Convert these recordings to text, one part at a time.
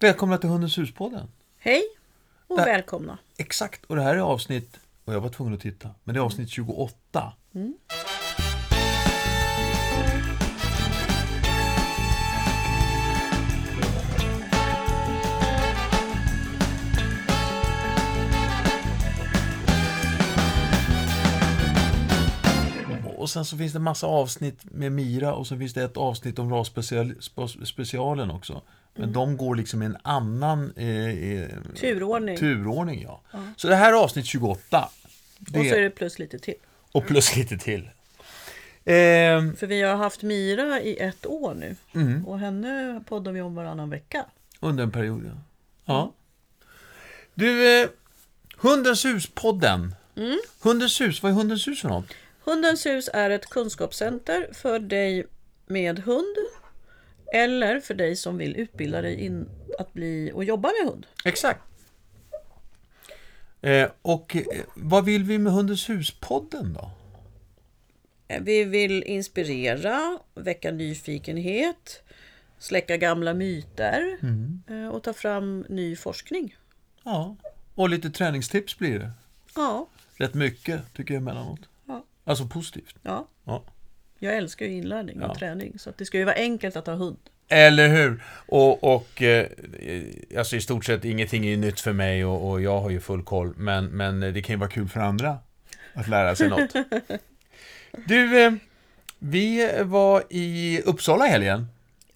Välkomna till Hundens hus-podden. Hej och Där- välkomna. Exakt, och det här är avsnitt, och jag var tvungen att titta, men det är avsnitt 28. Och sen så finns det massa avsnitt med Mira och så finns det ett avsnitt om rasspecialen också. Men de går liksom i en annan eh, eh, Turordning. turordning. Ja. Så det här är avsnitt 28. Det, Och så är det plus lite till. och plus lite till. Ehm, För vi har haft Mira i ett år nu. Mm. Och henne poddar vi om varannan vecka. under en period, ja. ja. Du, eh, Hundens hus-podden. Hundens hus, vad är Hundens hus för något? Hundens hus är ett kunskapscenter för dig med hund. Eller för dig som vill utbilda dig in att bli och jobba med hund. Exakt. Eh, och eh, vad vill vi med Hundens hus-podden då? Eh, Vi vill inspirera, väcka nyfikenhet, släcka gamla myter eh, och ta fram ny forskning. Ja, och lite träningstips blir det. Ja, Rätt mycket, tycker jag emellanåt. Alltså positivt. ja. Ja. Jag älskar ju inlärning och Ja. träning. Så att det ska ju vara enkelt att ha hund. Eller hur? Och, och eh, alltså i stort sett ingenting är nytt för mig och, och jag har ju full koll. Men, men det kan ju vara kul för andra att lära sig något. Du, eh, vi var i Uppsala helgen.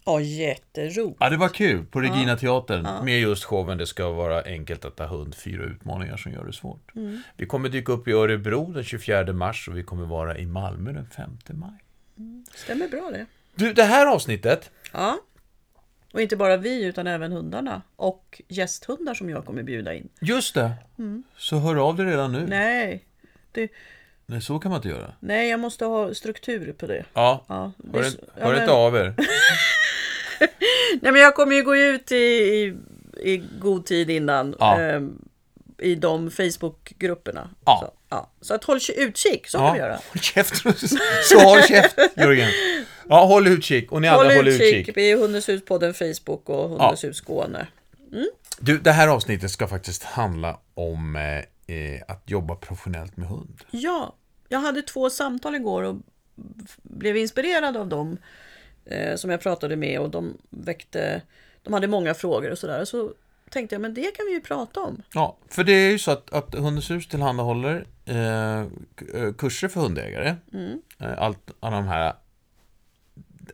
Ja, jätteroligt. Ja, det var kul på Regina teatern med just showen Det ska vara enkelt att ta hund, fyra utmaningar som gör det svårt. Vi kommer dyka upp i Örebro den 24 mars och vi kommer vara i Malmö den 5 maj. Stämmer bra det. Du, det här avsnittet, Ja. Och inte bara vi utan även hundarna. Och gästhundar som jag kommer bjuda in. just det, så hör av dig redan nu. Nej, det, Nej, så kan man inte göra. nej jag måste ha struktur på det. Ja, Ja, det hör, inte- så- ja, hör men- inte av er. Nej men jag kommer ju gå ut i, i, i god tid innan. Ja. ehm, I de Facebookgrupperna. Ja. Så, ja. så att håll utkik, så kan vi göra. Håll käft, så håll käft Jörgen. Ja, håll utkik. Och ni andra Håll håll utkik. utkik. Vi är Hundens hus-podden Facebook och Hundens hus Skåne. Du, det här avsnittet ska faktiskt handla om eh, eh, att jobba professionellt med hund. Ja, jag hade två samtal igår och blev inspirerad av dem eh, som jag pratade med och de väckte, de hade många frågor och sådär. Så tänkte jag, men det kan vi ju prata om. Ja, för det är ju så att, att Hundens hus tillhandahåller eh, kurser för hundägare. Mm. Eh, allt, alla de här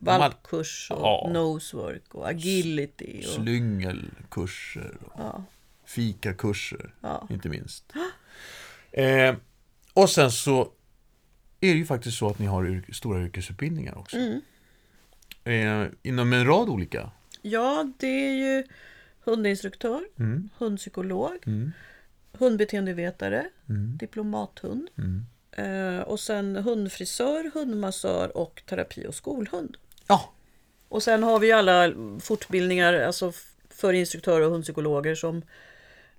Valpkurs och Ja. nosework och agility. Och, slyngelkurser och ja, fikakurser, ja. inte minst. Eh, och sen så är det ju faktiskt så att ni har stora yrkesutbildningar också. Mm. Eh, inom en rad olika. ja, det är ju hundinstruktör, Mm. hundpsykolog, Mm. hundbeteendevetare, Mm. diplomathund Mm. eh, och sen hundfrisör, hundmassör och terapi och skolhund. Ja, Och sen har vi alla fortbildningar alltså för instruktörer och hundpsykologer som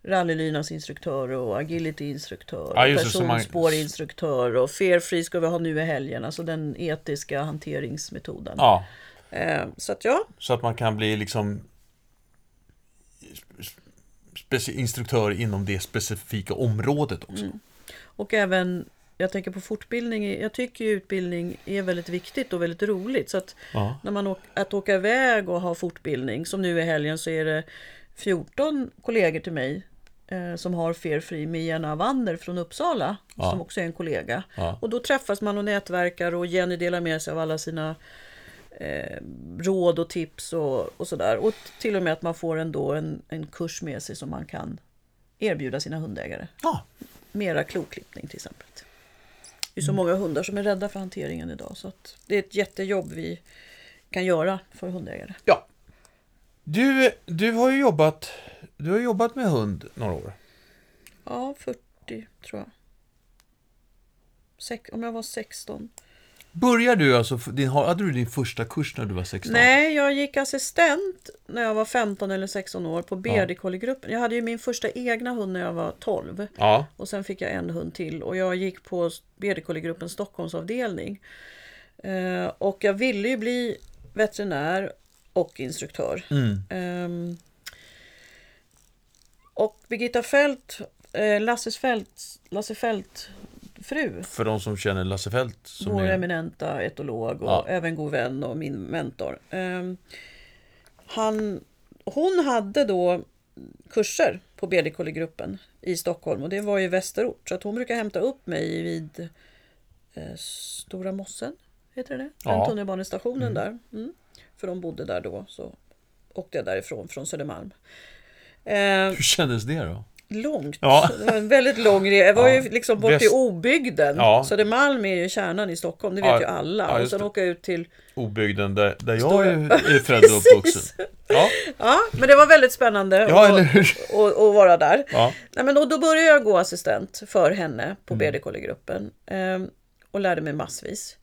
rallylynans instruktör och agility-instruktör, Ja, personspår-instruktör och fear-free ska vi ha nu i helgen, alltså den etiska hanteringsmetoden. ja, så att ja, så att man kan bli liksom instruktör inom det specifika området också. och även jag tänker på fortbildning, jag tycker ju utbildning är väldigt viktigt och väldigt roligt. Så att Ja. när man åker, att åka iväg och ha fortbildning, som nu i helgen så är det 14 kollegor till mig eh, som har Fear Free med Jenna Wander från Uppsala, Ja. som också är en kollega. Ja. Och då träffas man och nätverkar och Jenny delar med sig av alla sina eh, råd och tips och, och sådär. Och till och med att man får ändå en, en kurs med sig som man kan erbjuda sina hundägare. ja, Mera kloklippning till exempel. Det är så många hundar som är rädda för hanteringen idag så att det är ett jättejobb vi kan göra för hundägare. ja. Du, du har ju jobbat, du har jobbat med hund några år. Ja, 40 tror jag. Sex, om jag var 16. Börjar du alltså, din, hade du din första kurs när du var 16? Nej, jag gick assistent när jag var 15 eller 16 år på BD Collie-gruppen. Jag hade ju min första egna hund när jag var 12. Ja, Och sen fick jag en hund till och jag gick på BD Collie-gruppen Stockholmsavdelning. Eh, och jag ville ju bli veterinär och instruktör. mm. Ehm, Och Birgitta Fält, eh, Lasses Fält, Lasse Fält fru, För de som känner Lasse Fält som vår är... eminenta etolog och Ja. även god vän och min mentor. Ehm, han, hon hade då kurser på BD-kollegruppen i Stockholm och det var i Västerort. Så att hon brukar hämta upp mig vid eh, Stora Mossen, heter det? Den Ja. tunnelbanestationen där. Mm. För de bodde där då, så åkte jag därifrån, från Södermalm. Eh, Hur kändes det då? Långt. Ja. Det var en väldigt lång resa. Jag var Ja. ju liksom bort Väst- i obygden. Ja. Södermalm är ju kärnan i Stockholm, det vet Ja, ju alla. och sen det. åka ut till... Obygden där, där jag är, född och uppvuxen. Ja, Ja, men det var väldigt spännande att, vara där. Nej, men då, då började jag gå assistent för henne Mm. på BD-kollegruppen. ehm, och lärde mig massvis.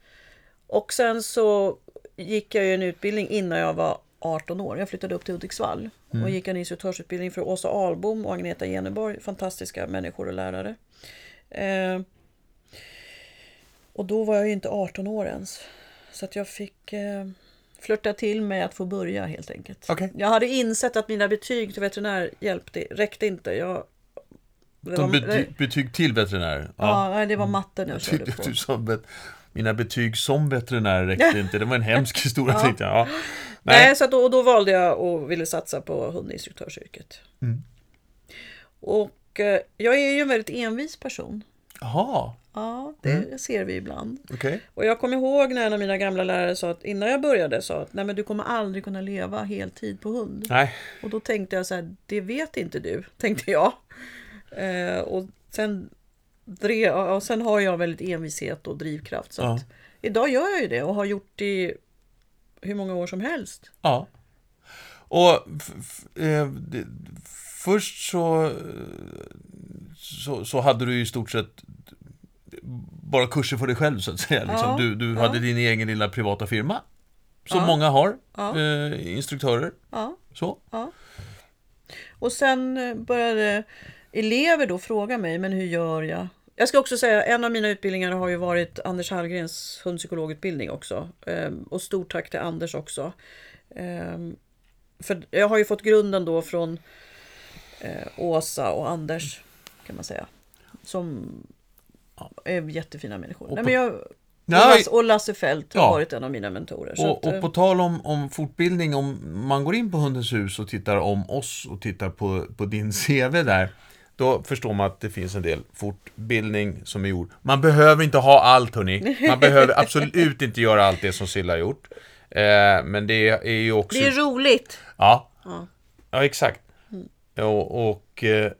Och sen så gick jag ju en utbildning innan jag var 18 år. Jag flyttade upp till Hudiksvall Mm. och gick en instruktörsutbildning för Åsa Ahlbom och Agneta Geneborg. Fantastiska människor och lärare. Ehm, och då var jag ju inte 18 år ens. Så att jag fick eh, flörta till mig att få börja helt enkelt. Okej. Jag hade insett att mina betyg till veterinär hjälpte, räckte inte. Jag, De var- bety, betyg till veterinär. Ja, nej, det var matten jag Jag körde på. mina betyg som veterinär räckte inte. Det var en hemsk historia Ja. tänkte jag. Ja. Nej, Nej. så då, då valde jag och ville satsa på hundinstruktörsyrket. Mm. Och eh, jag är ju en väldigt envis person. Jaha, Ja, det Mm. ser vi ibland. okej. Och jag kommer ihåg när en av mina gamla lärare sa att innan jag började sa att nej men du kommer aldrig kunna leva heltid på hund. Nej, Och då tänkte jag så här, det vet inte du, tänkte jag. Eh, och sen, drev, och sen har jag väldigt envishet och drivkraft. Så Ja. idag gör jag ju det och har gjort det hur många år som helst. ja. Och eh, det, först så, så, så hade du i stort sett bara kurser för dig själv så att säga. Liksom. Ja, Du, du ja. hade din egen lilla privata firma. Som Ja. många har, eh, instruktörer. Ja, Så. Och sen eh, började elever då fråga mig, men hur gör jag? Jag ska också säga, en av mina utbildningar har ju varit Anders Hallgrens hundpsykologutbildning också. Ehm, Och stort tack till Anders också. Ehm, För jag har ju fått grunden då från eh, Åsa och Anders, kan man säga. Som är jättefina människor. Nej, men jag, Lasse, och Lasse Fält har Ja. varit en av mina mentorer. Och, att, eh, och på tal om, om fortbildning, om man går in på Hundens hus och tittar om oss och tittar på, på din CV där, då förstår man att det finns en del fortbildning som är gjord. Man behöver inte ha allt hörni. Man behöver absolut inte göra allt det som Silla har gjort. Eh, men det är ju också... det är roligt. Ja, Ja. ja exakt. Och, och eh,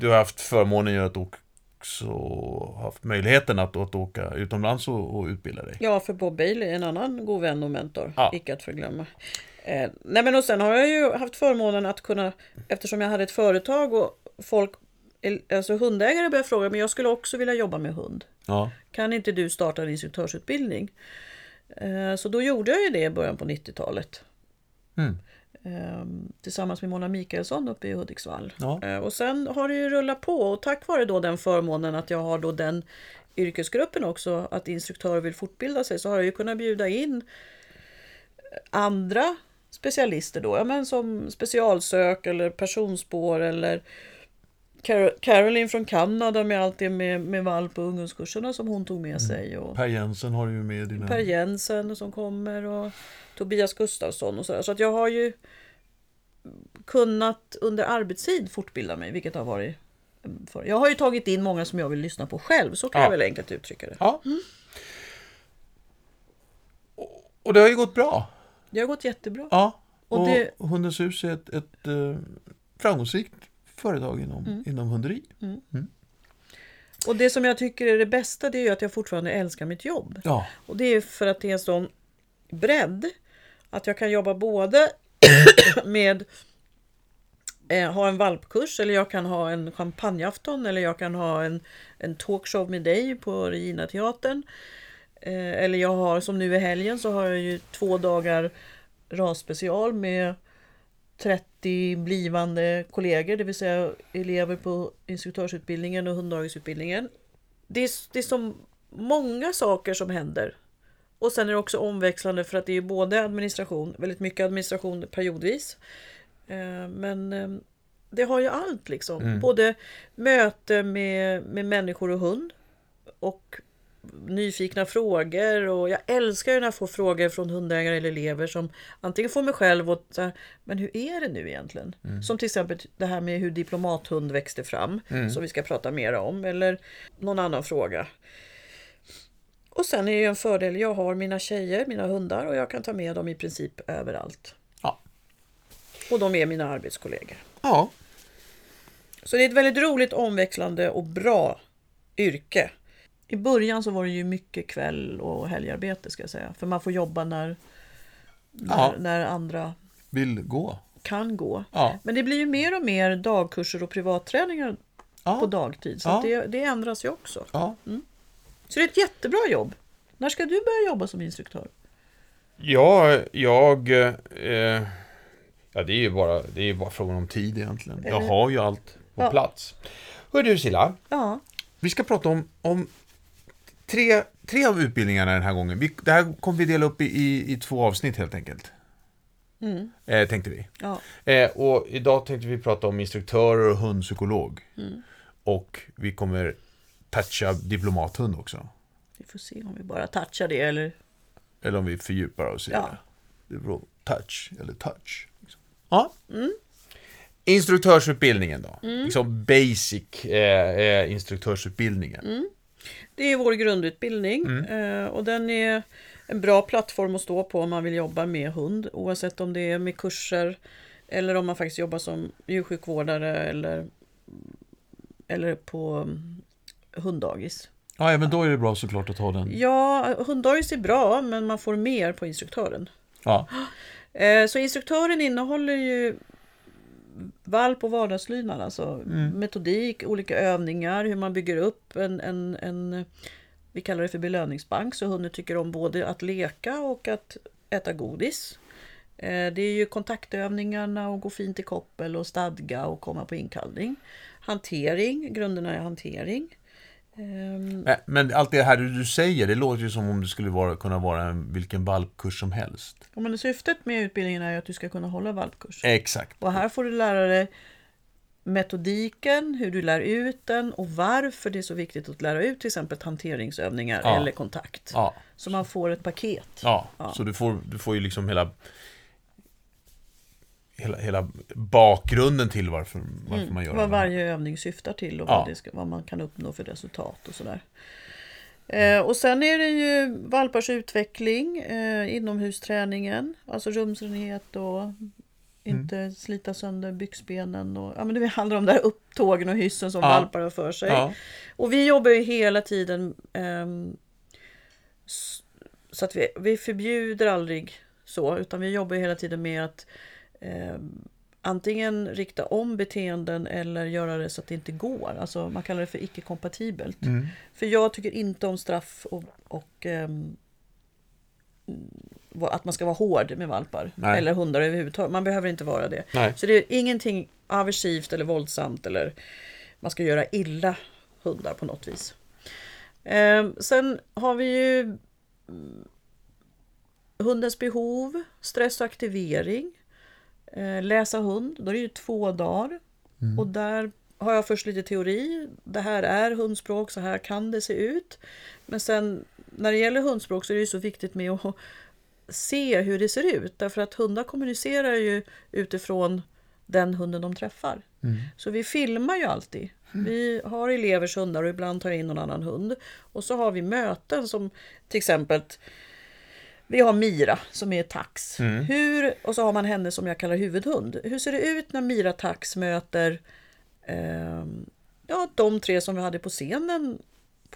du har haft förmånen att också haft möjligheten att, att åka utomlands och, och utbilda dig. Ja, för Bob Bailey, en annan god vän och mentor. Ja. Icke att förglömma. Eh, nej men och sen har jag ju haft förmånen att kunna, eftersom jag hade ett företag och folk, alltså hundägare började fråga, men jag skulle också vilja jobba med hund. Ja. Kan inte du starta en instruktörsutbildning? Eh, så då gjorde jag ju det i början på 90-talet. Mm. Eh, tillsammans med Mona Mikaelsson uppe i Hudiksvall. Ja. Eh, och sen har det ju rullat på och tack vare då den förmånen att jag har då den yrkesgruppen också, att instruktörer vill fortbilda sig, så har jag ju kunnat bjuda in andra specialister då, ja, men som specialsök eller personspår eller Car- Caroline från Kanada med allt det med, med valp och ungdomskurserna som hon tog med sig. Och Per Jensen har du ju med i dina... Per Jensen som kommer och Tobias Gustafsson och sådär. Så att jag har ju kunnat under arbetstid fortbilda mig, vilket har varit för. Jag har ju tagit in många som jag vill lyssna på själv, så kan Ja. jag väl enkelt uttrycka det. Ja. Och- Och det har ju gått bra. Det har gått jättebra. Ja. Och Och, det- Hundens hus är ett, ett eh, framgångsrikt företag inom, Mm. inom hunderi. Och det som jag tycker är det bästa, det är ju att jag fortfarande älskar mitt jobb. Ja. Och det är för att det är en sån bredd. Att jag kan jobba både med eh, ha en valpkurs eller jag kan ha en champagneafton eller jag kan ha en, en talkshow med dig på Regina teatern. Eh, eller jag har som nu i helgen så har jag ju två dagar rasspecial med 30 blivande kollegor, det vill säga elever på instruktörsutbildningen och hunddagisutbildningen. Det är, det är så många saker som händer. Och sen är det också omväxlande för att det är både administration, väldigt mycket administration periodvis. Eh, Men eh, det har ju allt liksom. Mm. Både möte med, med människor och hund och nyfikna frågor och jag älskar ju när jag får frågor från hundägare eller elever som antingen får mig själv och så här, men hur är det nu egentligen? Mm. Som till exempel det här med hur diplomathund växte fram som vi ska prata mer om eller någon annan fråga. Och sen är det ju en fördel, jag har mina tjejer, mina hundar och jag kan ta med dem i princip överallt. Ja. Och de är mina arbetskollegor. Ja. Så det är ett väldigt roligt, omväxlande och bra yrke. I början så var det ju mycket kväll och helgarbete ska jag säga. För man får jobba när, när, när andra Vill gå. kan gå. Ja. Men det blir ju mer och mer dagkurser och privatträningar Ja. på dagtid. Så Ja. att det, det ändras ju också. Ja. Så det är ett jättebra jobb. När ska du börja jobba som instruktör? Ja, jag... Eh, ja, det är ju bara, det är ju bara frågan om tid egentligen. Jag har ju allt på Ja. plats. Hör du Silla, Ja, vi ska prata om, om tre, tre av utbildningarna den här gången. Vi, det här kommer vi dela upp i, i, i två avsnitt helt enkelt. Mm. Eh, tänkte vi. ja. Eh, och idag tänkte vi prata om instruktörer och hundpsykolog. Mm. Och vi kommer toucha diplomathund också. Vi får se om vi bara touchar det eller... Eller om vi fördjupar oss i Ja. det. Det beror touch eller touch. Liksom. Ja. Mm. Instruktörsutbildningen då. Liksom basic eh, eh, instruktörsutbildningen. Mm. Det är vår grundutbildning Mm. eh, och den är en bra plattform att stå på om man vill jobba med hund. Oavsett om det är med kurser eller om man faktiskt jobbar som djursjukvårdare eller, eller på mm, hunddagis. Ja, men då är det bra såklart att ha den. Ja, hunddagis är bra men man får mer på instruktören. Ja. Eh, Så instruktören innehåller ju valp och vardagslydnad, alltså metodik, olika övningar, hur man bygger upp en, en, en, vi kallar det för belöningsbank, så hunden tycker om både att leka och att äta godis. Eh, Det är ju kontaktövningarna och gå fint i koppel och stadga och komma på inkallning. Hantering, grunderna är hantering. Nej, Men allt det här du säger, det låter ju som om det skulle vara, kunna vara en, vilken valpkurs som helst. ja, men syftet med utbildningen är ju att du ska kunna hålla valpkurs. Exakt. Och här får du lära dig metodiken, hur du lär ut den och varför det är så viktigt att lära ut till exempel hanteringsövningar Ja. eller kontakt. Ja. Så man får ett paket. Ja, Ja. så du får, du får ju liksom hela, hela, hela bakgrunden till varför, varför man gör Mm. Vad varje övning syftar till och Ja. vad, det ska, vad man kan uppnå för resultat och sådär. Eh, och sen är det ju valpars utveckling, eh, inomhusträningen, alltså rumsrenhet och inte Mm. slita sönder byxbenen. Och, ja, men det handlar om de där upptågen och hyssen som Ja. valpar har för sig. Ja, Och vi jobbar ju hela tiden s- så att vi, vi förbjuder aldrig så, utan vi jobbar ju hela tiden med att ehm, antingen rikta om beteenden eller göra det så att det inte går. Alltså man kallar det för icke-kompatibelt. mm. För jag tycker inte om straff och, och vad- att man ska vara hård med valpar. Nej. Eller hundar överhuvudtaget. Man behöver inte vara det. Nej. Så det är ingenting aversivt eller våldsamt eller man ska göra illa hundar på något vis. Ehm, sen har vi ju mm, hundens behov, stress och aktivering. Eh, läsa hund, då är det ju två dagar. Och där har jag först lite teori. Det här är hundspråk, så här kan det se ut. Men sen när det gäller hundspråk så är det ju så viktigt med att se hur det ser ut. Därför att hundar kommunicerar ju utifrån den hunden de träffar. Så vi filmar ju alltid. Vi har elevers hundar och ibland tar in någon annan hund. Och så har vi möten som till exempel vi har Mira som är tax. Hur, och så har man henne som jag kallar huvudhund. Hur ser det ut när Mira tax möter ehm, ja, de tre som vi hade på scenen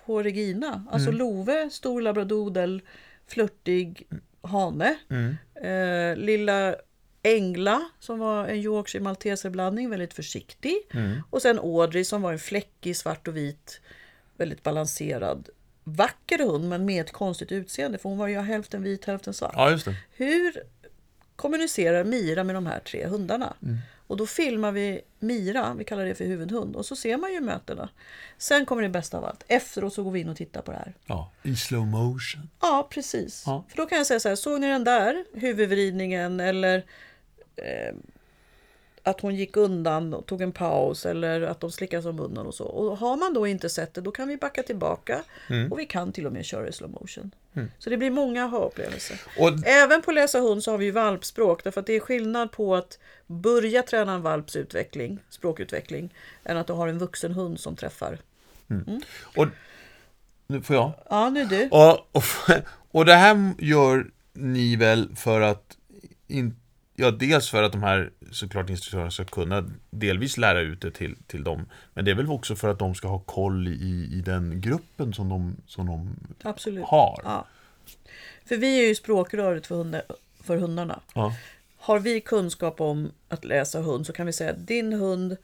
på Regina? Alltså Love, stor labradodel, flörtig hane. Eh, lilla Engla som var en Yorkshire malteserblandning, väldigt försiktig. Och sen Audrey som var en fläckig svart och vit, väldigt balanserad, vacker hund men med ett konstigt utseende för hon var ju hälften vit, hälften svart. ja just det. Hur kommunicerar Mira med de här tre hundarna? Och då filmar vi Mira, vi kallar det för huvudhund, och så ser man ju mötena. Sen kommer det bästa av allt. Efteråt så går vi in och tittar på det här. Ja, i slow motion. Ja, precis. Ja. För då kan jag säga så här, såg ni den där huvudvridningen eller eh, att hon gick undan och tog en paus eller att de slickade sig om munnen och så. Och har man då inte sett det, då kan vi backa tillbaka Mm. och vi kan till och med köra i slow motion. Så det blir många aha-upplevelser. Och, Även på läsa hund så har vi ju valpspråk därför att det är skillnad på att börja träna en valps utveckling, språkutveckling, än att du har en vuxen hund som träffar. och, nu får jag. Ja, nu du. Och, och, och det här gör ni väl för att in, Ja, dels för att de här såklart instruktörerna ska kunna delvis lära ut det till, till dem. Men det är väl också för att de ska ha koll i, i den gruppen som de, som de Absolut. har. Ja. För vi är ju språkröret för, hundar, för hundarna. Ja. Har vi kunskap om att läsa hund så kan vi säga att din hund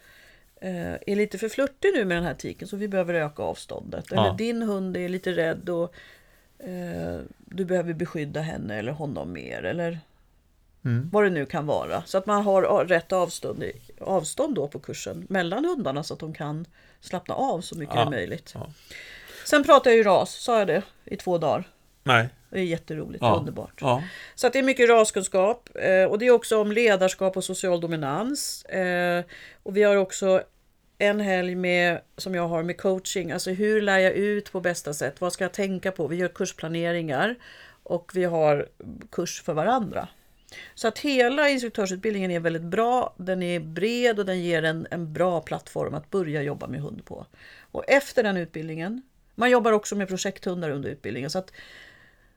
eh, är lite för flörtig nu med den här tiken så vi behöver öka avståndet. Eller Ja. din hund är lite rädd och eh, du behöver beskydda henne eller honom mer. Eller Mm. vad det nu kan vara. Så att man har rätt avstånd, avstånd då på kursen mellan hundarna så att de kan slappna av så mycket Ja. det är möjligt. Ja. Sen pratar jag ju ras, sa jag det, i två dagar. Nej. Det är jätteroligt, Ja. underbart. Ja. Så att det är mycket raskunskap eh, och det är också om ledarskap och social dominans. Eh, och vi har också en helg med, som jag har med coaching, alltså hur lär jag ut på bästa sätt? Vad ska jag tänka på? Vi gör kursplaneringar och vi har kurs för varandra. Så att hela instruktörsutbildningen är väldigt bra, den är bred och den ger en, en bra plattform att börja jobba med hund på. Och efter den utbildningen, man jobbar också med projekthundar under utbildningen, så att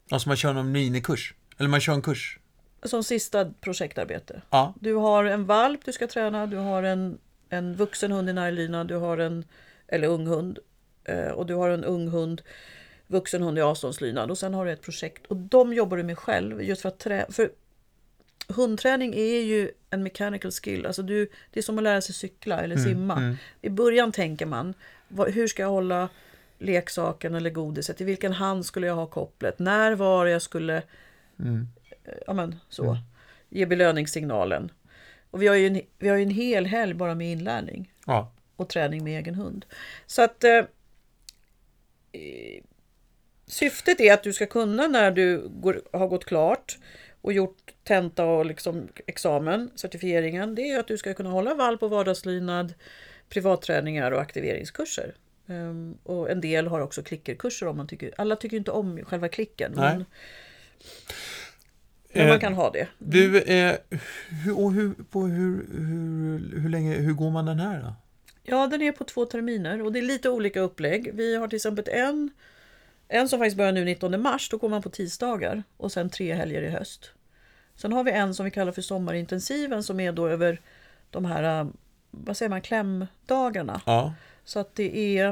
Alltså man kör någon minikurs. Eller man kör en kurs. som sista projektarbete. Ja. Du har en valp du ska träna, du har en, en vuxen hund i närlina, du har en eller ung hund eh, och du har en ung hund, vuxen hund i avståndslydnad och sen har du ett projekt och de jobbar du med själv just för att trä, för hundträning är ju en mechanical skill, alltså du, det är som att lära sig cykla eller simma. I början tänker man, vad, hur ska jag hålla leksaken eller godiset, i vilken hand skulle jag ha kopplet, när var jag skulle ja, men, så, ge belöningssignalen. Och vi har ju en, vi har en hel helg bara med inlärning. Ja. och träning med egen hund. Så att eh, syftet är att du ska kunna när du går, har gått klart och gjort tenta och liksom examen, certifieringen, det är att du ska kunna hålla valp och vardagslydnad, privatträningar och aktiveringskurser. Ehm, och en del har också klickerkurser om man tycker, alla tycker inte om själva klicken. Nej. Men, men Eh, man kan ha det. Du, eh, hur, och hur, på hur, hur, hur länge, hur går man den här då? Ja, den är på två terminer och det är lite olika upplägg. Vi har till exempel en, en som faktiskt börjar nu 19 mars, då går man på tisdagar och sen tre helger i höst. Sen har vi en som vi kallar för sommarintensiven som är då över de här, äh, vad säger man, klämdagarna. Ja. Så att det är,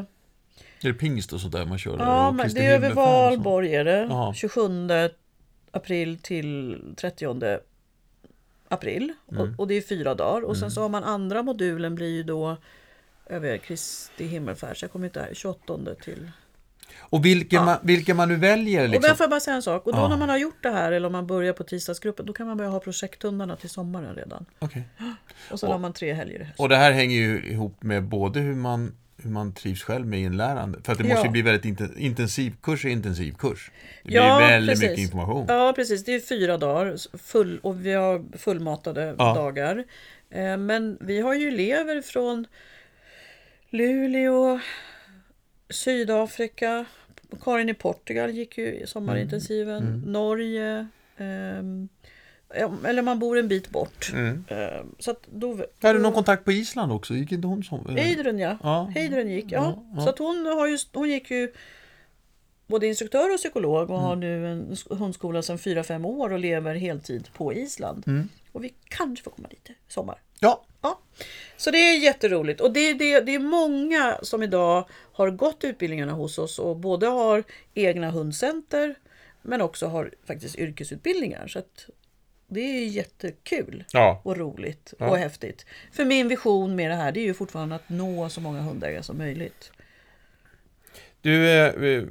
Är det pingst och sådär man kör? ja, men det är över valborg är det, Jaha. 27 april till 30 april. Och, och det är fyra dagar. Och sen så har man andra modulen blir ju då över Kristi himmelfärd, så jag kommer inte ihåg, 28 till... Och vilken, Ja. man, vilken man nu väljer Och liksom? där får jag bara säga en sak. Och då Ja. när man har gjort det här, eller om man börjar på tisdagsgruppen, då kan man börja ha projekthundarna till sommaren redan. Okej. Och Och- har man tre helger i höst. Och det här hänger ju ihop med både hur man, hur man trivs själv med inlärande. För att det måste ju bli väldigt inten, intensivkurs är intensivkurs. Det blir Ja, väldigt precis. mycket information. Ja, precis. Det är fyra dagar full, och vi har fullmatade Ja. dagar. Eh, Men vi har ju elever från Luleå, Sydafrika, Karin i Portugal gick ju i sommarintensiven, Mm. Norge, ehm, ja, eller man bor en bit bort. Mm. Ehm, Så att då, Jag hade någon kontakt på Island också, gick inte hon som... Heidrun ja. Ja. Heidrun gick, ja. Ja. Så att hon, har ju, hon gick ju både instruktör och psykolog och Mm. har nu en sk- hundskola sedan 4-5 år och lever heltid på Island. Mm. Och vi kanske får komma dit i sommar. Ja, Ja. Så det är jätteroligt. Och det, det, det är många som idag har gått utbildningarna hos oss och både har egna hundcenter men också har faktiskt yrkesutbildningar. Så att det är jättekul ja. och roligt Ja. och häftigt. För min vision med det här det är ju fortfarande att nå så många hundägare som möjligt. Du, eh,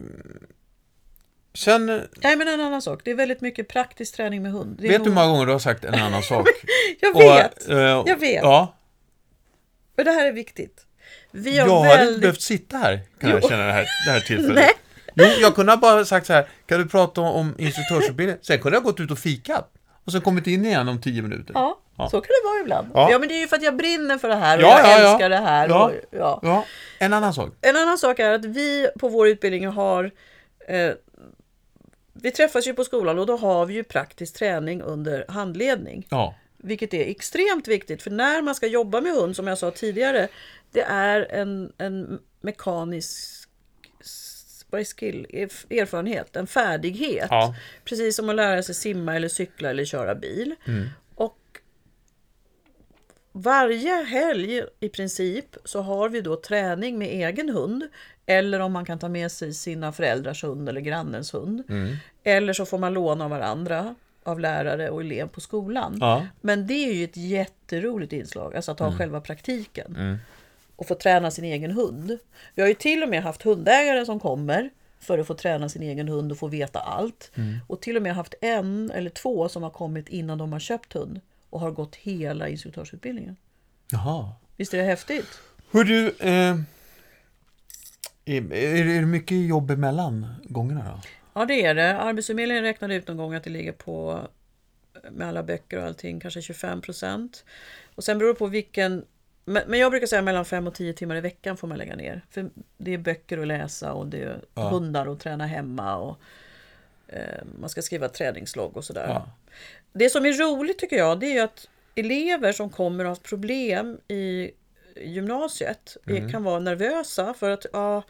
sen... Nej men en annan sak, det är väldigt mycket praktisk träning med hund. Vet du hur många gånger du har sagt en annan sak? Jag vet! eh, Jag vet. Ja, Och det här är viktigt. Vi har jag hade inte väldigt... behövt sitta här, kan jag Jo. känna det här, det här tillfället. Nej. Jo, jag kunde ha bara sagt så här, kan du prata om, om instruktörsutbildning? Sen kunde jag gått ut och fikat. och sen kommit in igen om tio minuter. Ja, Ja. så kan det vara ibland. Ja. Ja. men det är ju för att jag brinner för det här och Ja, jag ja, ja. älskar det här. Ja. Och, ja. Ja, en annan sak. En annan sak är att vi på vår utbildning har eh, vi träffas ju på skolan och då har vi ju praktisk träning under handledning. Ja, Vilket är extremt viktigt för när man ska jobba med hund som jag sa tidigare. Det är en, en mekanisk vad är skill? Erf- Erfarenhet, en färdighet. Ja. Precis som att lära sig simma eller cykla eller köra bil. Och varje helg i princip så har vi då träning med egen hund. Eller om man kan ta med sig sina föräldrars hund eller grannens hund. Eller så får man låna av varandra av lärare och elev på skolan. Ja. Men det är ju ett jätteroligt inslag, alltså att ha själva praktiken. Och få träna sin egen hund. Vi har ju till och med haft hundägare som kommer för att få träna sin egen hund och få veta allt. Och till och med haft en eller två som har kommit innan de har köpt hund och har gått hela instruktörsutbildningen. Jaha. Visst är det häftigt? Hör du, eh, är, är det mycket jobb emellan gångerna då? Ja det är det. Arbetsförmedlingen räknade ut någon gång att det ligger på med alla böcker och allting kanske 25 procent. Och sen beror det på vilken men men jag brukar säga mellan 5 och 10 timmar i veckan får man lägga ner. För det är böcker att läsa och det är Ja. hundar att träna hemma och eh, man ska skriva träningslogg och sådär. Ja. Det som är roligt tycker jag det är att elever som kommer och har problem i gymnasiet mm. kan vara nervösa för att ja,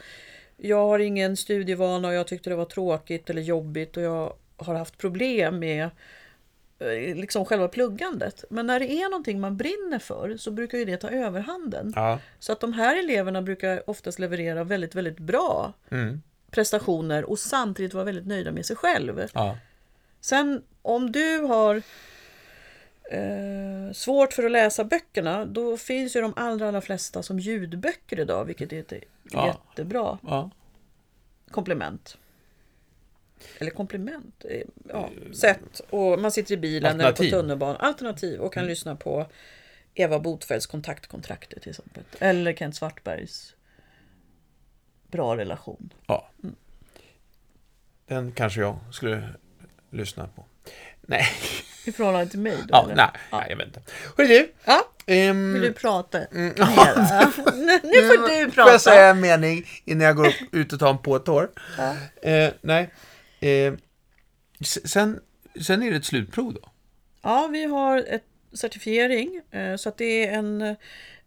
jag har ingen studievana och jag tyckte det var tråkigt eller jobbigt och jag har haft problem med eh, liksom själva pluggandet. Men när det är någonting man brinner för så brukar ju det ta överhanden. Ja. Så att de här eleverna brukar oftast leverera väldigt, väldigt bra Mm. prestationer och samtidigt vara väldigt nöjda med sig själv. Ja. Sen om du har eh, svårt för att läsa böckerna, då finns ju de allra, allra flesta som ljudböcker idag, vilket är ett Ja. jättebra Ja. komplement. Eller komplement, eh, ja, sätt. Och man sitter i bilen eller på tunnelbanan, alternativ, och kan lyssna på Eva Botfeldts Kontaktkontraktet till exempel. Eller Kent Svartbergs Bra relation. ja. Den kanske jag skulle lyssna på. Nej, I förhållande till mig då? ja, eller? nej, Ja. nej jag vet inte. Hörru du. Ja, ehm, vill du prata mm? Nu får du Får jag säga prata. en mening innan jag går upp, ut och tar en påtår? Ja. Eh, nej. Eh, sen, sen är det ett slutprov då? Ja, vi har ett certifiering. eh, Så att det är en,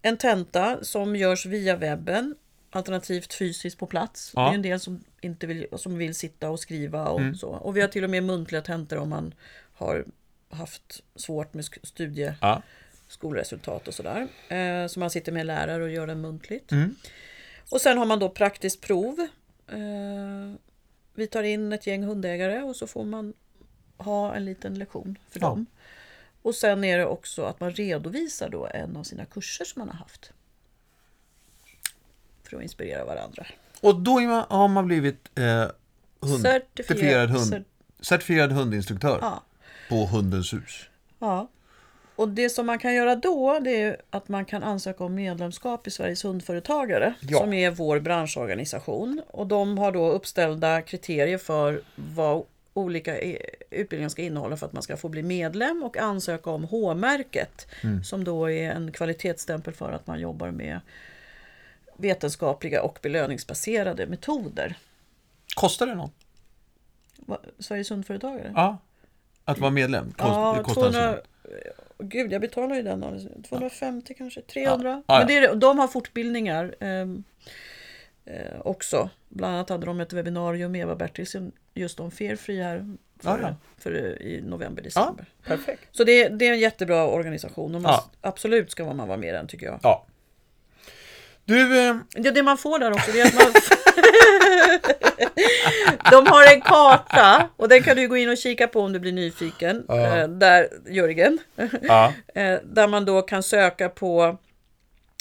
en tenta som görs via webben. Alternativt fysiskt på plats. Ja. Det är en del som, inte vill, som vill sitta och skriva och Mm. så. Och vi har till och med muntliga tentor om man har haft svårt med studie, Ja. skolresultat och sådär. Eh, Så man sitter med lärare och gör den muntligt. Mm. Och sen har man då praktiskt prov. Eh, Vi tar in ett gäng hundägare och så får man ha en liten lektion för Ja. dem. Och sen är det också att man redovisar då en av sina kurser som man har haft. För att inspirera varandra. Och då man, har man blivit eh, hund, certifierad, hund, cer- certifierad hundinstruktör Ja. på Hundens hus. ja. Och det som man kan göra då det är att man kan ansöka om medlemskap i Sveriges hundföretagare Ja. som är vår branschorganisation. Och de har då uppställda kriterier för vad olika utbildningar ska innehålla för att man ska få bli medlem och ansöka om H-märket som då är en kvalitetsstämpel för att man jobbar med vetenskapliga och belöningsbaserade metoder. Kostar det något? Va- Sveriges hundföretagare? Ja. Att vara medlem? Kost, Ja, kostar en 200, summa. Gud, jag betalar ju den. alltså. 250 kanske, 300. Ja. Ja, ja. Men det är, de har fortbildningar ehm, eh, också. Bland annat hade de ett webbinarium med Eva Bertilsson just om Fearfree här för, Ja, ja. för, i november, december. Perfekt. Så det, det är en jättebra organisation man, Ja. absolut ska man vara med i den tycker jag. Ja. Du, eh, Det, det man får där också det är att man... De har en karta och den kan du gå in och kika på om du blir nyfiken. Ja. Eh, Där, Jörgen. ja. Eh, Där man då kan söka på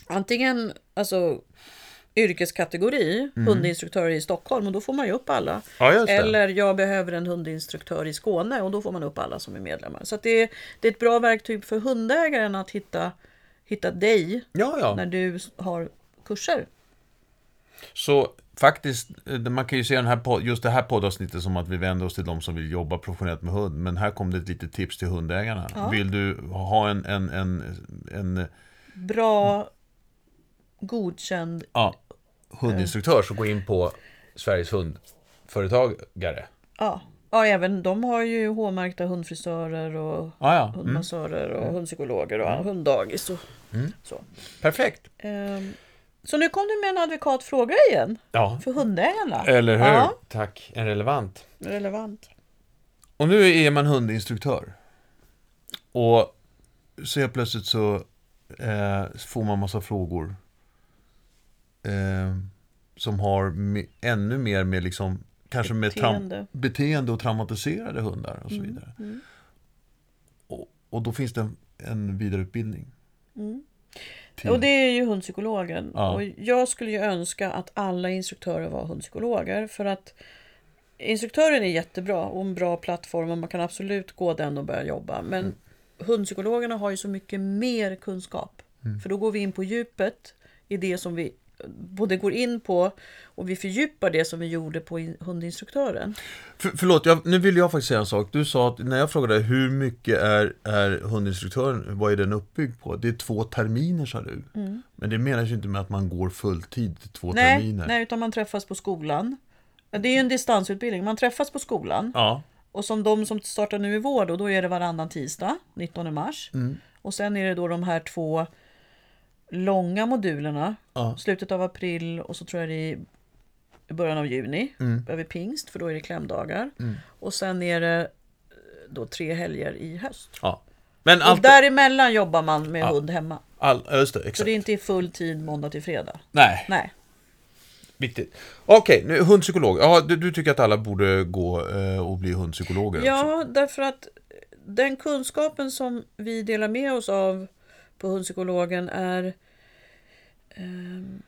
antingen alltså, yrkeskategori, hundinstruktör i Stockholm och då får man ju upp alla. ja. Eller jag behöver en hundinstruktör i Skåne och då får man upp alla som är medlemmar. Så det, är, det är ett bra verktyg för hundägaren att hitta, hitta dig Ja, ja. när du har kurser. Så faktiskt, eh, man kan ju se den här, just det här poddavsnittet som att vi vänder oss till de som vill jobba professionellt med hund. Men här kom det ett litet tips till hundägarna. Ja. Vill du ha en, en, en, en Bra, godkänd. ja, hundinstruktör så gå in på Sveriges hundföretagare. Ja. ja, även de har ju H-märkta hundfrisörer och Ja, ja. Mm. hundmassörer och hundpsykologer och hunddagis och så. Perfekt. Ehm, Så nu kom du med en advokat fråga igen Ja, för hundägarna. eller hur? Ja, Tack, en relevant. relevant. Och nu är man hundinstruktör. Och så helt plötsligt så eh, får man massa frågor. Eh, som har me- ännu mer med liksom, kanske med Beteende. traum- beteende och traumatiserade hundar och så vidare. mm. Och, och då finns det en, en vidareutbildning. Mm. Till- Och det är ju hundpsykologen. Ja. Och jag skulle ju önska att alla instruktörer var hundpsykologer. För att instruktören är jättebra och en bra plattform och man kan absolut gå den och börja jobba. Men Mm. hundpsykologerna har ju så mycket mer kunskap. Mm. För då går vi in på djupet i det som vi både går in på och vi fördjupar det som vi gjorde på in- hundinstruktören. För, förlåt, jag, nu vill jag faktiskt säga en sak. Du sa att när jag frågade hur mycket är, är hundinstruktören, vad är den uppbyggd på? Det är två terminer sa du. Men det menas ju inte med att man går fulltid två Mm. Nej, terminer. nej, utan man träffas på skolan. Det är ju en distansutbildning. Man träffas på skolan. Ja, Och som de som startar nu i vår då, då är det varannan tisdag, 19 mars. Mm. Och sen är det då de här två långa modulerna, Ja. slutet av april och så tror jag det är i början av juni, Mm. över pingst, för då är det klämdagar. Och sen är det eh, då tre helger i höst. ja. Men Och allt... däremellan jobbar man med Ja. hund hemma. All, just det, Så exakt. det är inte i full tid måndag till fredag. Nej, Nej. viktigt. Okej, nu hundpsykolog. Ja, du, du tycker att alla borde gå eh, och bli hundpsykologer också? Ja, därför att den kunskapen som vi delar med oss av på hundpsykologen är, ehm,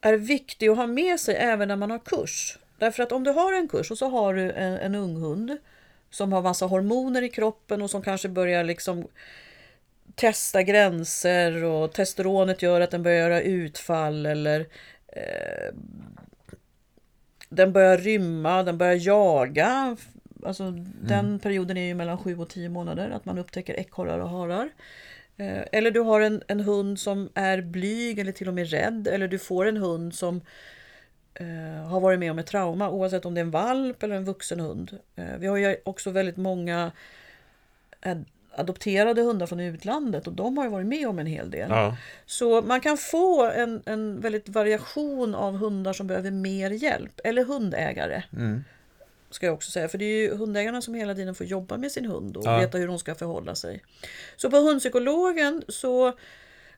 är viktig att ha med sig även när man har kurs. Därför att om du har en kurs och så har du en, en ung hund som har massa hormoner i kroppen och som kanske börjar liksom testa gränser och testosteronet gör att den börjar göra utfall eller eh, den börjar rymma, den börjar jaga. Alltså, Den perioden är ju mellan 7 och 10 månader, att man upptäcker ekorrar och harar. Eh, Eller du har en, en hund som är blyg eller till och med rädd. Eller du får en hund som eh, har varit med om ett trauma, oavsett om det är en valp eller en vuxen hund. Eh, vi har ju också väldigt många ad- adopterade hundar från utlandet och de har ju varit med om en hel del. Ja. Så man kan få en, en väldigt variation av hundar som behöver mer hjälp. Eller hundägare. Mm. Ska jag också säga. För det är ju hundägarna som hela tiden får jobba med sin hund och Ja. veta hur de ska förhålla sig. Så på hundpsykologen så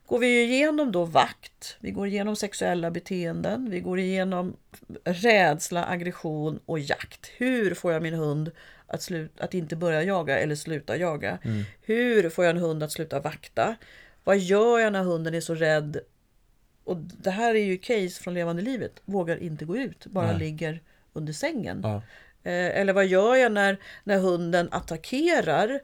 går vi ju igenom då vakt. Vi går igenom sexuella beteenden. Vi går igenom rädsla, aggression och jakt. Hur får jag min hund att, slut, att inte börja jaga eller sluta jaga? Hur får jag en hund att sluta vakta? Vad gör jag när hunden är så rädd? Och det här är ju case från levande livet. Vågar inte gå ut, bara Nej. ligger under sängen. Ja. Eh, Eller vad gör jag när, när hunden attackerar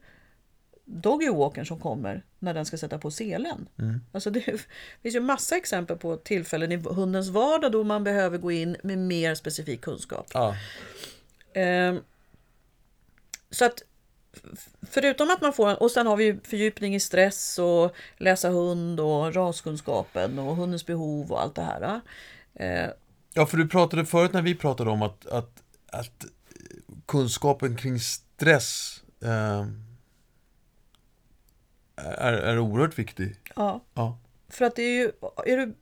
doggywalkern som kommer när den ska sätta på selen? Alltså det finns ju massa exempel på tillfällen i hundens vardag då man behöver gå in med mer specifik kunskap. Ja. Eh, så att förutom att man får en, och sen har vi ju fördjupning i stress och läsa hund och raskunskapen och hundens behov och allt det här. Eh, ja, för du pratade förut när vi pratade om att, att, att kunskapen kring stress eh, är, är oerhört viktig. ja. Ja. För att det är ju, är du,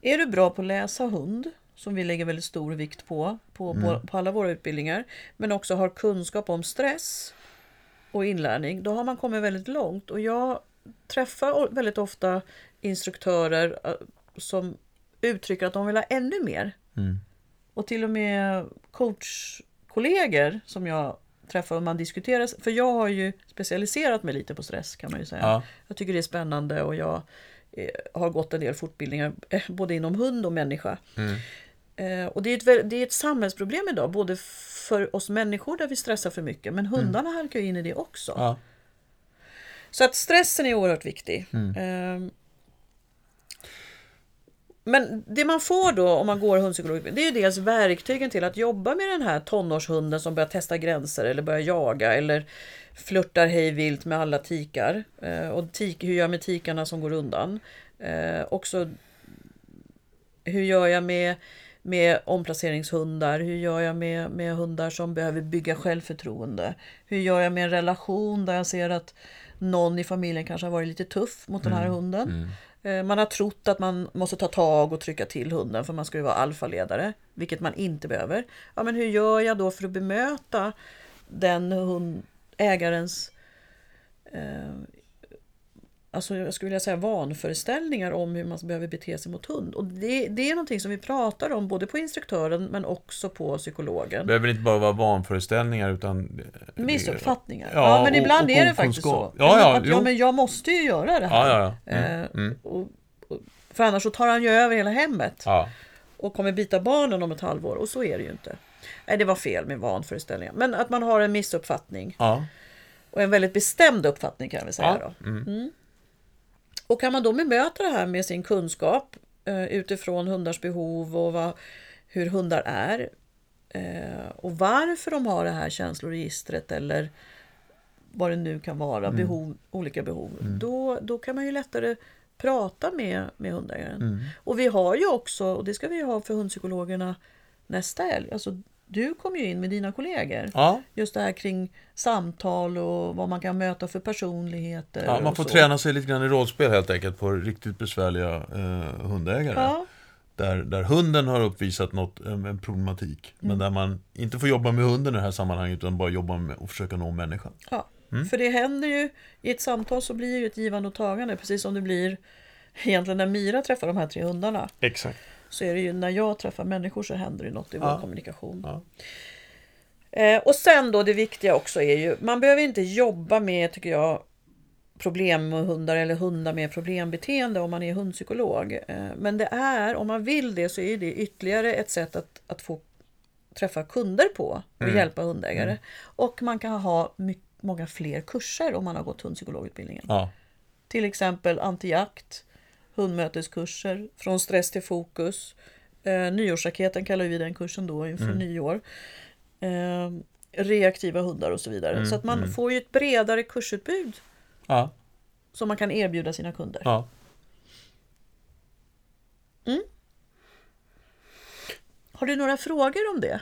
är du bra på att läsa hund, som vi lägger väldigt stor vikt på, på, på, på alla våra utbildningar, men också har kunskap om stress och inlärning, då har man kommit väldigt långt. Och jag träffar väldigt ofta instruktörer eh, som uttrycker att de vill ha ännu mer. Mm. Och till och med coachkollegor som jag träffar och man diskuterar, för jag har ju specialiserat mig lite på stress kan man ju säga. Ja. Jag tycker det är spännande och jag eh, har gått en del fortbildningar eh, både inom hund och människa. Mm. Eh, och det är, ett, det är ett samhällsproblem idag, både för oss människor där vi stressar för mycket, men hundarna halkar ju in i det också. Ja. Så att stressen är oerhört viktig. Mm. Men det man får då om man går hundpsykologutbildning, det är ju dels verktygen till att jobba med den här tonårshunden som börjar testa gränser eller börjar jaga eller flörtar hej vilt med alla tikar. Eh, och tik, hur gör jag med tikarna som går undan? Eh, också hur gör jag med, med omplaceringshundar? Hur gör jag med, med hundar som behöver bygga självförtroende? Hur gör jag med en relation där jag ser att någon i familjen kanske har varit lite tuff mot den här hunden? Eh, man har trott att man måste ta tag och trycka till hunden för man ska ju vara alfaledare, vilket man inte behöver. Ja, men hur gör jag då för att bemöta den hund, ägarens eh, alltså jag skulle vilja säga vanföreställningar om hur man behöver bete sig mot hund. Och det, det är någonting som vi pratar om både på instruktören men också på psykologen. Det behöver inte bara vara vanföreställningar utan... Missuppfattningar. Ja, Ja, men och- ibland och är det faktiskt så. Ja, ja, att, ja, men jag måste ju göra det här. Ja, ja. Mm, Eh, mm. Och, och, för annars så tar han ju över hela hemmet och kommer bita barnen om ett halvår. Och så är det ju inte. Nej, det var fel med vanföreställningar. Men att man har en missuppfattning. Och en väldigt bestämd uppfattning kan vi säga då. Mm. Och kan man då bemöta det här med sin kunskap eh, utifrån hundars behov och vad, hur hundar är eh, och varför de har det här känsloregistret eller vad det nu kan vara, behov, olika behov, då, då kan man ju lättare prata med, med hundägaren. Och vi har ju också, och det ska vi ha för hundpsykologerna nästa helg, alltså du kom ju in med dina kollegor. Ja. Just det här kring samtal och vad man kan möta för personligheter. ja, man får så. träna sig lite grann i rollspel helt enkelt på riktigt besvärliga eh, hundägare. Ja, Där, där hunden har uppvisat något, en, en problematik. Mm. Men där man inte får jobba med hunden i det här sammanhanget utan bara jobba med och försöka nå människan. ja. Mm. för det händer ju i ett samtal så blir det ju ett givande och tagande precis som det blir egentligen när Mira träffar de här tre hundarna. Exakt. Så är det ju när jag träffar människor så händer det något i vår Ja. kommunikation. Ja. Eh, och sen då det viktiga också är ju, man behöver inte jobba med, tycker jag, problem med hundar eller hundar med problembeteende om man är hundpsykolog. Eh, men det är, om man vill det så är det ytterligare ett sätt att, att få träffa kunder på och hjälpa hundägare. Och man kan ha mycket, många fler kurser om man har gått hundpsykologutbildningen. Ja. Till exempel antijakt, hundmöteskurser, från stress till fokus. Eh, nyårsraketen kallar vi den kursen då inför nyår. Eh, reaktiva hundar och så vidare. Så att man får ju ett bredare kursutbud Ja. som man kan erbjuda sina kunder. ja. Har du några frågor om det?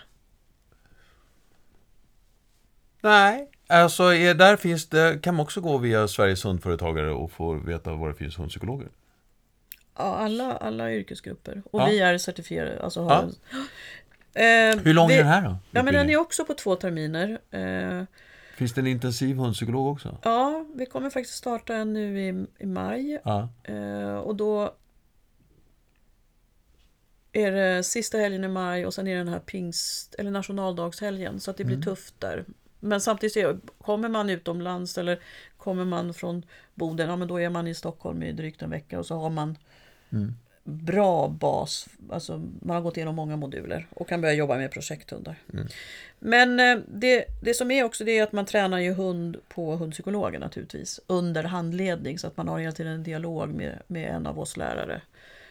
Nej. Alltså, är, där finns det, kan man också gå via Sveriges hundföretagare och få veta var det finns hundpsykologer. Ja, alla, alla yrkesgrupper. Och Ja. vi är certifierade. Alltså har Ja. en- Eh, Hur lång vi- är den här då? Ja, men den är också på två terminer. Eh, Finns det en intensiv hundpsykolog också? ja, vi kommer faktiskt starta en nu i, i maj. Ja. Eh, och då är det sista helgen i maj och sen är det den här pingst eller nationaldagshelgen så att det blir tufft där. Men samtidigt är, kommer man utomlands eller kommer man från Boden, ja men då är man i Stockholm i drygt en vecka och så har man bra bas. Alltså man har gått igenom många moduler och kan börja jobba med projekthundar. Men eh, det, det som är också det är att man tränar ju hund på hundpsykologen naturligtvis under handledning så att man har hela tiden en dialog med, med en av oss lärare.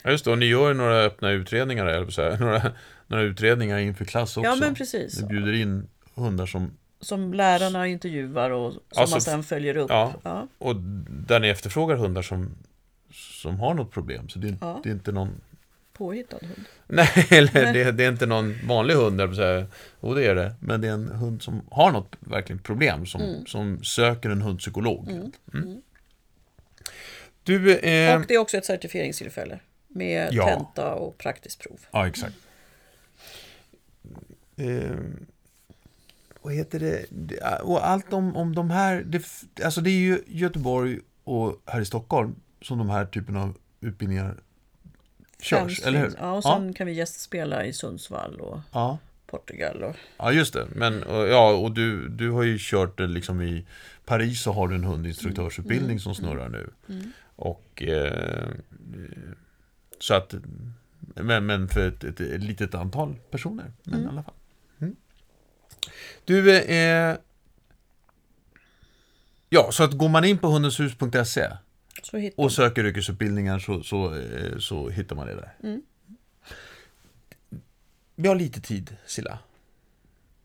Ja, just det. Och ni gör några öppna utredningar, eller så här, några, några utredningar inför klass också. Ja men precis. Ni bjuder in hundar som, Som lärarna intervjuar och som Alltså, man sen följer upp. ja. Ja. och där ni efterfrågar hundar som, som har något problem. Så det, Ja. det är inte någon Påhittad hund. Nej, eller Det, det är inte någon vanlig hund, så här. Jo, det är det. Men det är en hund som har något verkligen problem, som, Mm. som söker en hundpsykolog. Mm. Du, eh, Och det är också ett certifieringstillfälle. Med Ja. tenta och praktiskt prov. ja exakt. Eh, vad heter det? Och allt om, om de här, det, alltså det är ju Göteborg och här i Stockholm som de här typen av utbildningar körs, eller hur? Ja, och sen kan vi gästspela i Sundsvall och ja. Portugal. Och, Ja, just det. Men, och, ja, och du, du har ju kört det liksom i Paris så har du en hundinstruktörsutbildning som snurrar nu. Och eh, så att men, men för ett, ett, ett litet antal personer. Men i alla fall. Mm. Du, eh, ja, så att går man in på hundenshus.se Och söker yrkesutbildningar så, så, eh, så hittar man det där. Mm. Vi har lite tid, Silla.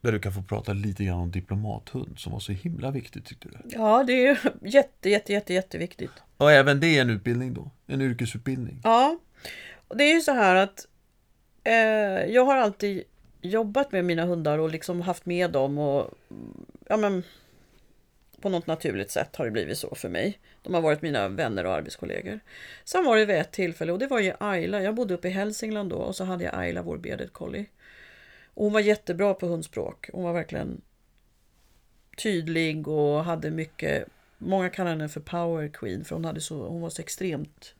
Där du kan få prata lite grann om diplomathund som var så himla viktigt tyckte du. Ja, det är jätte, jätte, jätte, jätteviktigt. Och även det är en utbildning då. En yrkesutbildning. Ja, och det är ju så här att eh, jag har alltid jobbat med mina hundar och liksom haft med dem och ja men på något naturligt sätt har det blivit så för mig. De har varit mina vänner och arbetskollegor. Sen var det vid ett tillfälle och det var ju Ayla. Jag bodde uppe i Hälsingland då och så hade jag Ayla, vår bearded collie. Och hon var jättebra på hundspråk. Hon var verkligen tydlig och hade mycket Många kallar henne för power queen för hon, hade så, hon var så extremt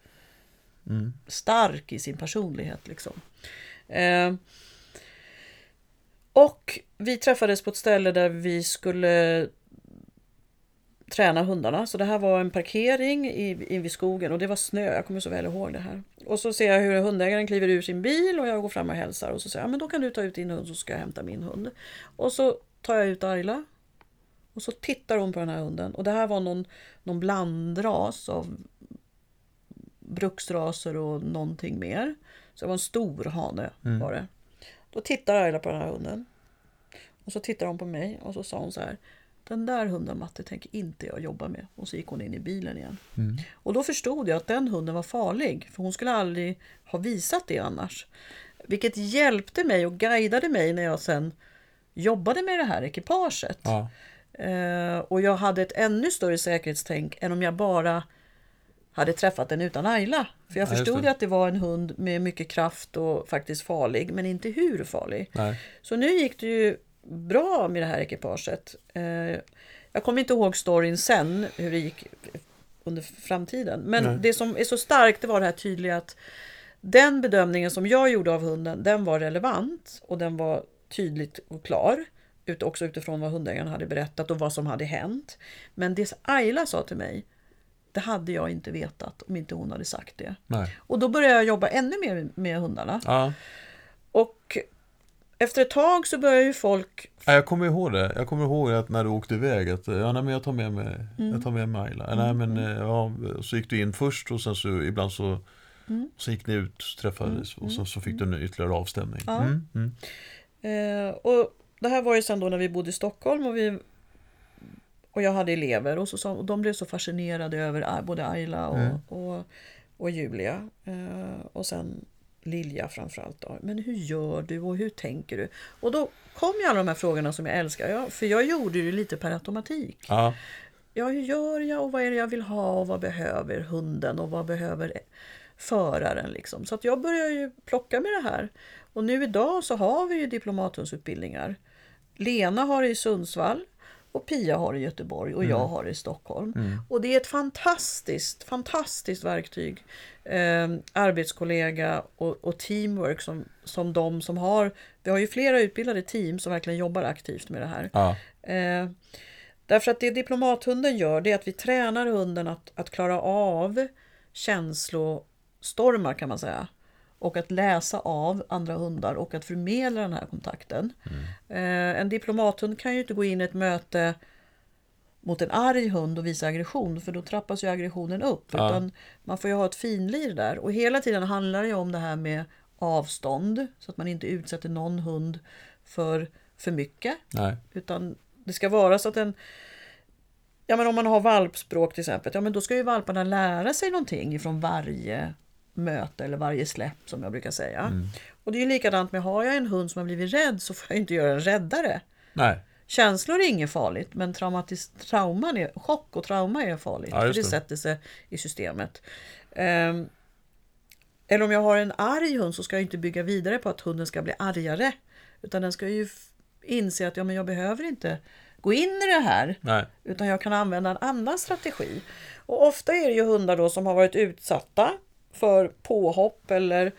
Mm. stark i sin personlighet. Liksom. Eh, och vi träffades på ett ställe där vi skulle träna hundarna. Så det här var en parkering i- in vid skogen och det var snö. Jag kommer så väl ihåg det här. Och så ser jag hur hundägaren kliver ur sin bil och jag går fram och hälsar och så säger jag, "Ja, men då kan du ta ut din hund så ska jag hämta min hund. Och så tar jag ut Ayla och så tittar hon på den här hunden. Och det här var någon, någon blandras av bruksraser och någonting mer. Så det var en stor hane var det. Då tittar Ayla på den här hunden. Och så tittar hon på mig och så sa hon så här. Den där hunden Matte tänker inte jag jobba med. Och så gick hon in i bilen igen. Och då förstod jag att den hunden var farlig. För hon skulle aldrig ha visat det annars. Vilket hjälpte mig och guidade mig när jag sen jobbade med det här ekipaget. Ja. Eh, och jag hade ett ännu större säkerhetstänk än om jag bara hade träffat den utan Ayla. För jag Ja, förstod det. ju att det var en hund med mycket kraft och faktiskt farlig, men inte hur farlig. Nej. Så nu gick det ju bra med det här ekipaget. Eh, jag kommer inte ihåg storyn sen, hur det gick under framtiden. Men Nej. det som är så starkt, det var det här tydliga att den bedömningen som jag gjorde av hunden, den var relevant och den var tydligt och klar. Ut, också utifrån vad hundägaren hade berättat och vad som hade hänt. Men det Ayla sa till mig, det hade jag inte vetat om inte hon hade sagt det. Nej. Och då började jag jobba ännu mer med hundarna. Ja. Och efter ett tag så börjar ju folk Ja, Jag kommer ihåg det. Jag kommer ihåg att när du åkte iväg att ja, nej, men jag tar med mig, Mm. jag tar med mig Ayla. Nej, men eh, ja, så gick du in först och sen så ibland så, Mm. så gick ni ut, träffades och så, så fick du en ytterligare avstämning. Ja. Mm. Mm. Eh, och det här var ju sen då när vi bodde i Stockholm och, vi, och jag hade elever och, så, sa- och de blev så fascinerade över både Ayla och, Mm. och, och Julia. Eh, och sen Lilja framförallt. Då. Men hur gör du och hur tänker du? Och då kom ju alla de här frågorna som jag älskar. Ja, för jag gjorde det lite per automatik. Ja. Ja, hur gör jag och vad är det jag vill ha och vad behöver hunden och vad behöver föraren liksom. Så att jag börjar ju plocka med det här. Och nu idag så har vi ju diplomathundsutbildningar. Lena har det i Sundsvall och Pia har det i Göteborg och jag har det i Stockholm. Och det är ett fantastiskt, fantastiskt verktyg. Eh, arbetskollega och, och teamwork som, som de som har. Vi har ju flera utbildade team som verkligen jobbar aktivt med det här. Ja. Eh, därför att det diplomathunden gör det är att vi tränar hunden att, att klara av känslostormar kan man säga. Och att läsa av andra hundar och att förmedla den här kontakten. Eh, en diplomathund kan ju inte gå in i ett möte mot en arg hund och visa aggression för då trappas ju aggressionen upp. Ja. Utan man får ju ha ett finlir där. Och hela tiden handlar det ju om det här med avstånd så att man inte utsätter någon hund för för mycket. Nej. Utan det ska vara så att en... Ja men om man har valpspråk till exempel, ja men då ska ju valparna lära sig någonting ifrån varje möte eller varje släpp som jag brukar säga. Och det är ju likadant med, har jag en hund som har blivit rädd så får jag inte göra en räddare. Nej. Känslor är inget farligt, men trauman är, chock och trauma är farligt. Ja, för just det det. sätter sig i systemet. Ehm, eller om jag har en arg hund så ska jag inte bygga vidare på att hunden ska bli argare. Utan den ska ju inse att ja, men jag behöver inte gå in i det här. Nej. Utan jag kan använda en annan strategi. Och ofta är det ju hundar då som har varit utsatta för påhopp eller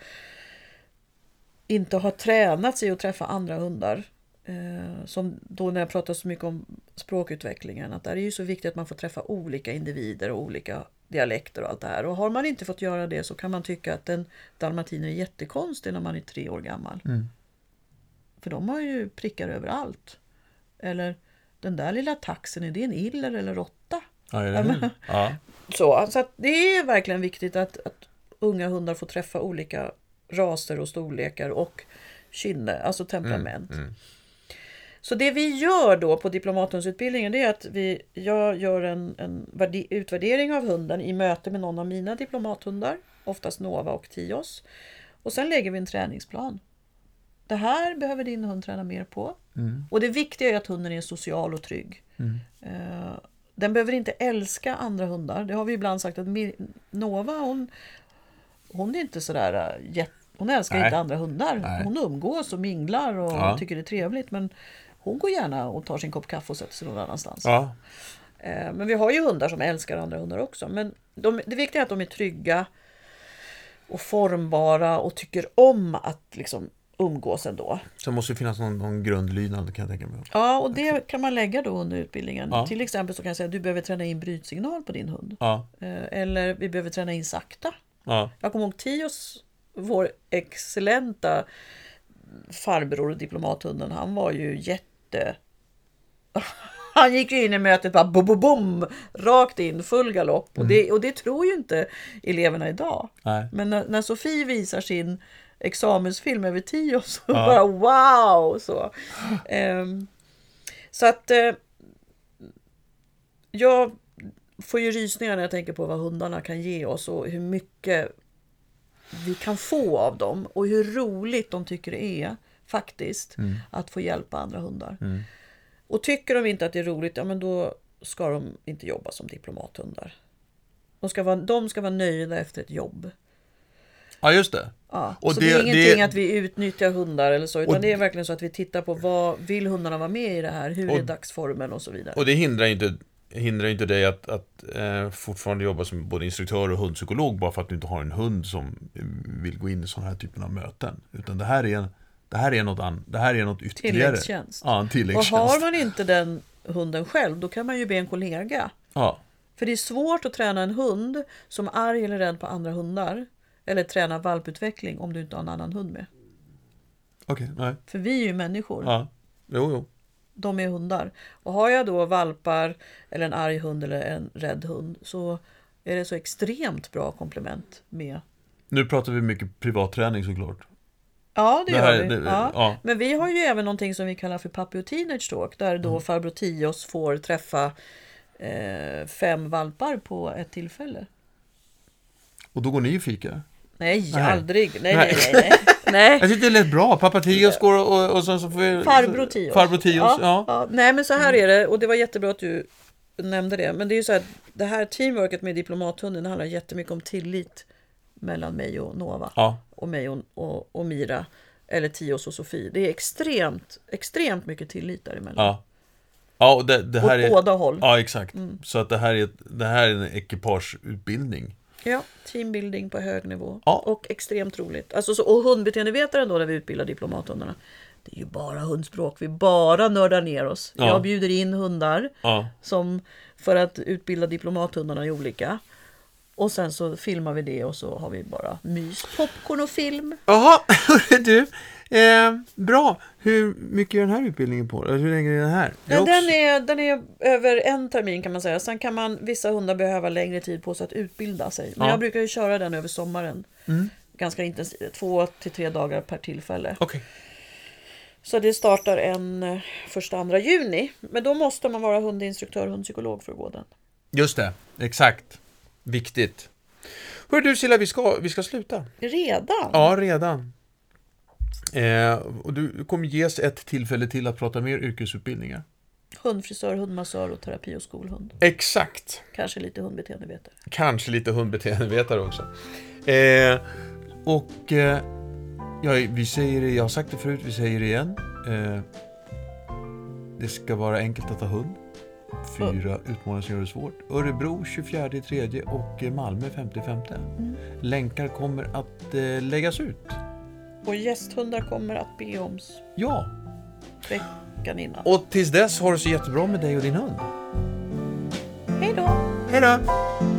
inte har tränats i att träffa andra hundar. Eh, som då när jag pratar så mycket om språkutvecklingen, att där är ju så viktigt att man får träffa olika individer och olika dialekter och allt det här. Och har man inte fått göra det så kan man tycka att en dalmatiner är jättekonstig när man är tre år gammal. Mm. För de har ju prickar överallt. Eller den där lilla taxen, är det en iller eller råtta? Ja, det Ja, ja. Så, så att det är verkligen viktigt att, att unga hundar får träffa olika raser och storlekar och kynne, alltså temperament. Mm. Så det vi gör då på diplomathundsutbildningen det är att vi, jag gör en, en värde- utvärdering av hunden i möte med någon av mina diplomathundar, oftast Nova och Tios. Och sen lägger vi en träningsplan. Det här behöver din hund träna mer på. Mm. Och det viktiga är att hunden är social och trygg. Eh, Den behöver inte älska andra hundar. Det har vi ibland sagt att Nova hon, hon är inte sådär eh, jätte hon älskar Nej. inte andra hundar. Nej. Hon umgås och minglar och Ja. tycker det är trevligt. Men hon går gärna och tar sin kopp kaffe och sätter sig någon annanstans. Ja. Eh, Men vi har ju hundar som älskar andra hundar också. Men de, det viktiga är att de är trygga och formbara och tycker om att liksom umgås ändå. Så det måste ju finnas någon, någon grundlydnad kan jag tänka mig. Ja, och det kan man lägga då under utbildningen. Ja. Till exempel så kan jag säga att du behöver träna in brytsignal på din hund. Ja. Eh, Eller vi behöver träna in sakta. Ja. Jag kommer ihåg Tios, vår excellenta farbror och diplomathunden, han var ju jätte... Han gick ju in i mötet bara bom, bom, bom, rakt in, full galopp. Och, det, och det tror ju inte eleverna idag. Nej. Men när, när Sofie visar sin examensfilm över tio så Ja. bara wow! Så, Ehm, så att eh, jag får ju rysningar när jag tänker på vad hundarna kan ge oss och hur mycket vi kan få av dem och hur roligt de tycker det är faktiskt att få hjälpa andra hundar. Och tycker de inte att det är roligt, ja men då ska de inte jobba som diplomathundar. De ska vara, de ska vara nöjda efter ett jobb. ja, just det. Ja, Och så det- det, är ingenting det- att vi utnyttjar hundar eller så, utan Och- det är verkligen så att vi tittar på vad vill hundarna vara med i det här, hur Och- är dagsformen och så vidare. Och det hindrar inte, hindrar inte dig att, att eh, fortfarande jobba som både instruktör och hundpsykolog bara för att du inte har en hund som vill gå in i sådana här typen av möten. Utan det här är, en, det här är, något, an, det här är något ytterligare. Tilläggstjänst. Ja, en och tilläggstjänst. har man inte den hunden själv, då kan man ju be en kollega. Ja, För det är svårt att träna en hund som är arg eller rädd på andra hundar. Eller träna valputveckling om du inte har en annan hund med. okej, nej. För vi är ju människor. Ja, jo, jo. De är hundar. Och har jag då valpar eller en arg hund eller en rädd hund så är det så extremt bra komplement med Nu pratar vi mycket privatträning såklart. Ja, det, Det här- gör vi. det- ja. ja. Men vi har ju även någonting som vi kallar för och Teenage Talk där då Mm. farbror Tios får träffa eh, fem valpar på ett tillfälle. Och då går ni och fikar. Nej, Nej. aldrig. Nej, Nej. nej, nej. nej. nej. Jag tyckte det lät bra. Pappa Tios går och, och, och sen så får vi... Farbror Tios. Farbror Tios, ja. ja, ja. Nej, men så här är det och det var jättebra att du nämnde det. Men det är ju så här, det här teamworket med diplomathunden handlar jättemycket om tillit mellan mig och Nova. Ja, och mig och, och, och Mira. Eller Tios och Sofie. Det är extremt, extremt mycket tillit däremellan. ja. Ja, och det, det här Åt är... båda håll. Ja, exakt. Så att det här är, det här är en ekipageutbildning. Ja, teambuilding på hög nivå. Ja. Och extremt roligt. Alltså, så, och hundbeteendevetaren då, när vi utbildar diplomathundarna. Det är ju bara hundspråk. Vi bara nördar ner oss. Ja. Jag bjuder in hundar Ja, som för att utbilda diplomathundarna i olika. Och sen så filmar vi det och så har vi bara mys, popcorn och film. Jaha, du. Eh, bra. Hur mycket är den här utbildningen på? Hur länge är den här? Ja, också- den, är, den är över en termin kan man säga. Sen kan man, vissa hundar behöva längre tid på sig att utbilda sig. Men Ja. Mm. jag brukar ju köra den över sommaren. Ganska intensivt, två till tre dagar per tillfälle. Okej. Så det startar en eh, första, andra juni. Men då måste man vara hundinstruktör och hundpsykolog för att gå den. Just det, exakt. Viktigt. Hörru du Silla, vi ska, vi ska sluta. Redan? Ja, redan. Eh, och du kommer ges ett tillfälle till att prata mer yrkesutbildningar. Hundfrisör, hundmassör och terapi och skolhund. Exakt. Kanske lite hundbeteendevetare. Kanske lite hundbeteendevetare också. Eh, och eh, ja, vi säger det, jag har sagt det förut, vi säger det igen. Eh, det ska vara enkelt att ta hund. Fyra utmaningar som gör det svårt. Örebro 24 tredje och eh, Malmö 5 femte. Länkar kommer att eh, läggas ut. Och gästhundar kommer att be om Ja, veckan innan. och tills dess har det så jättebra med dig och din hund. Hej då! Hej då!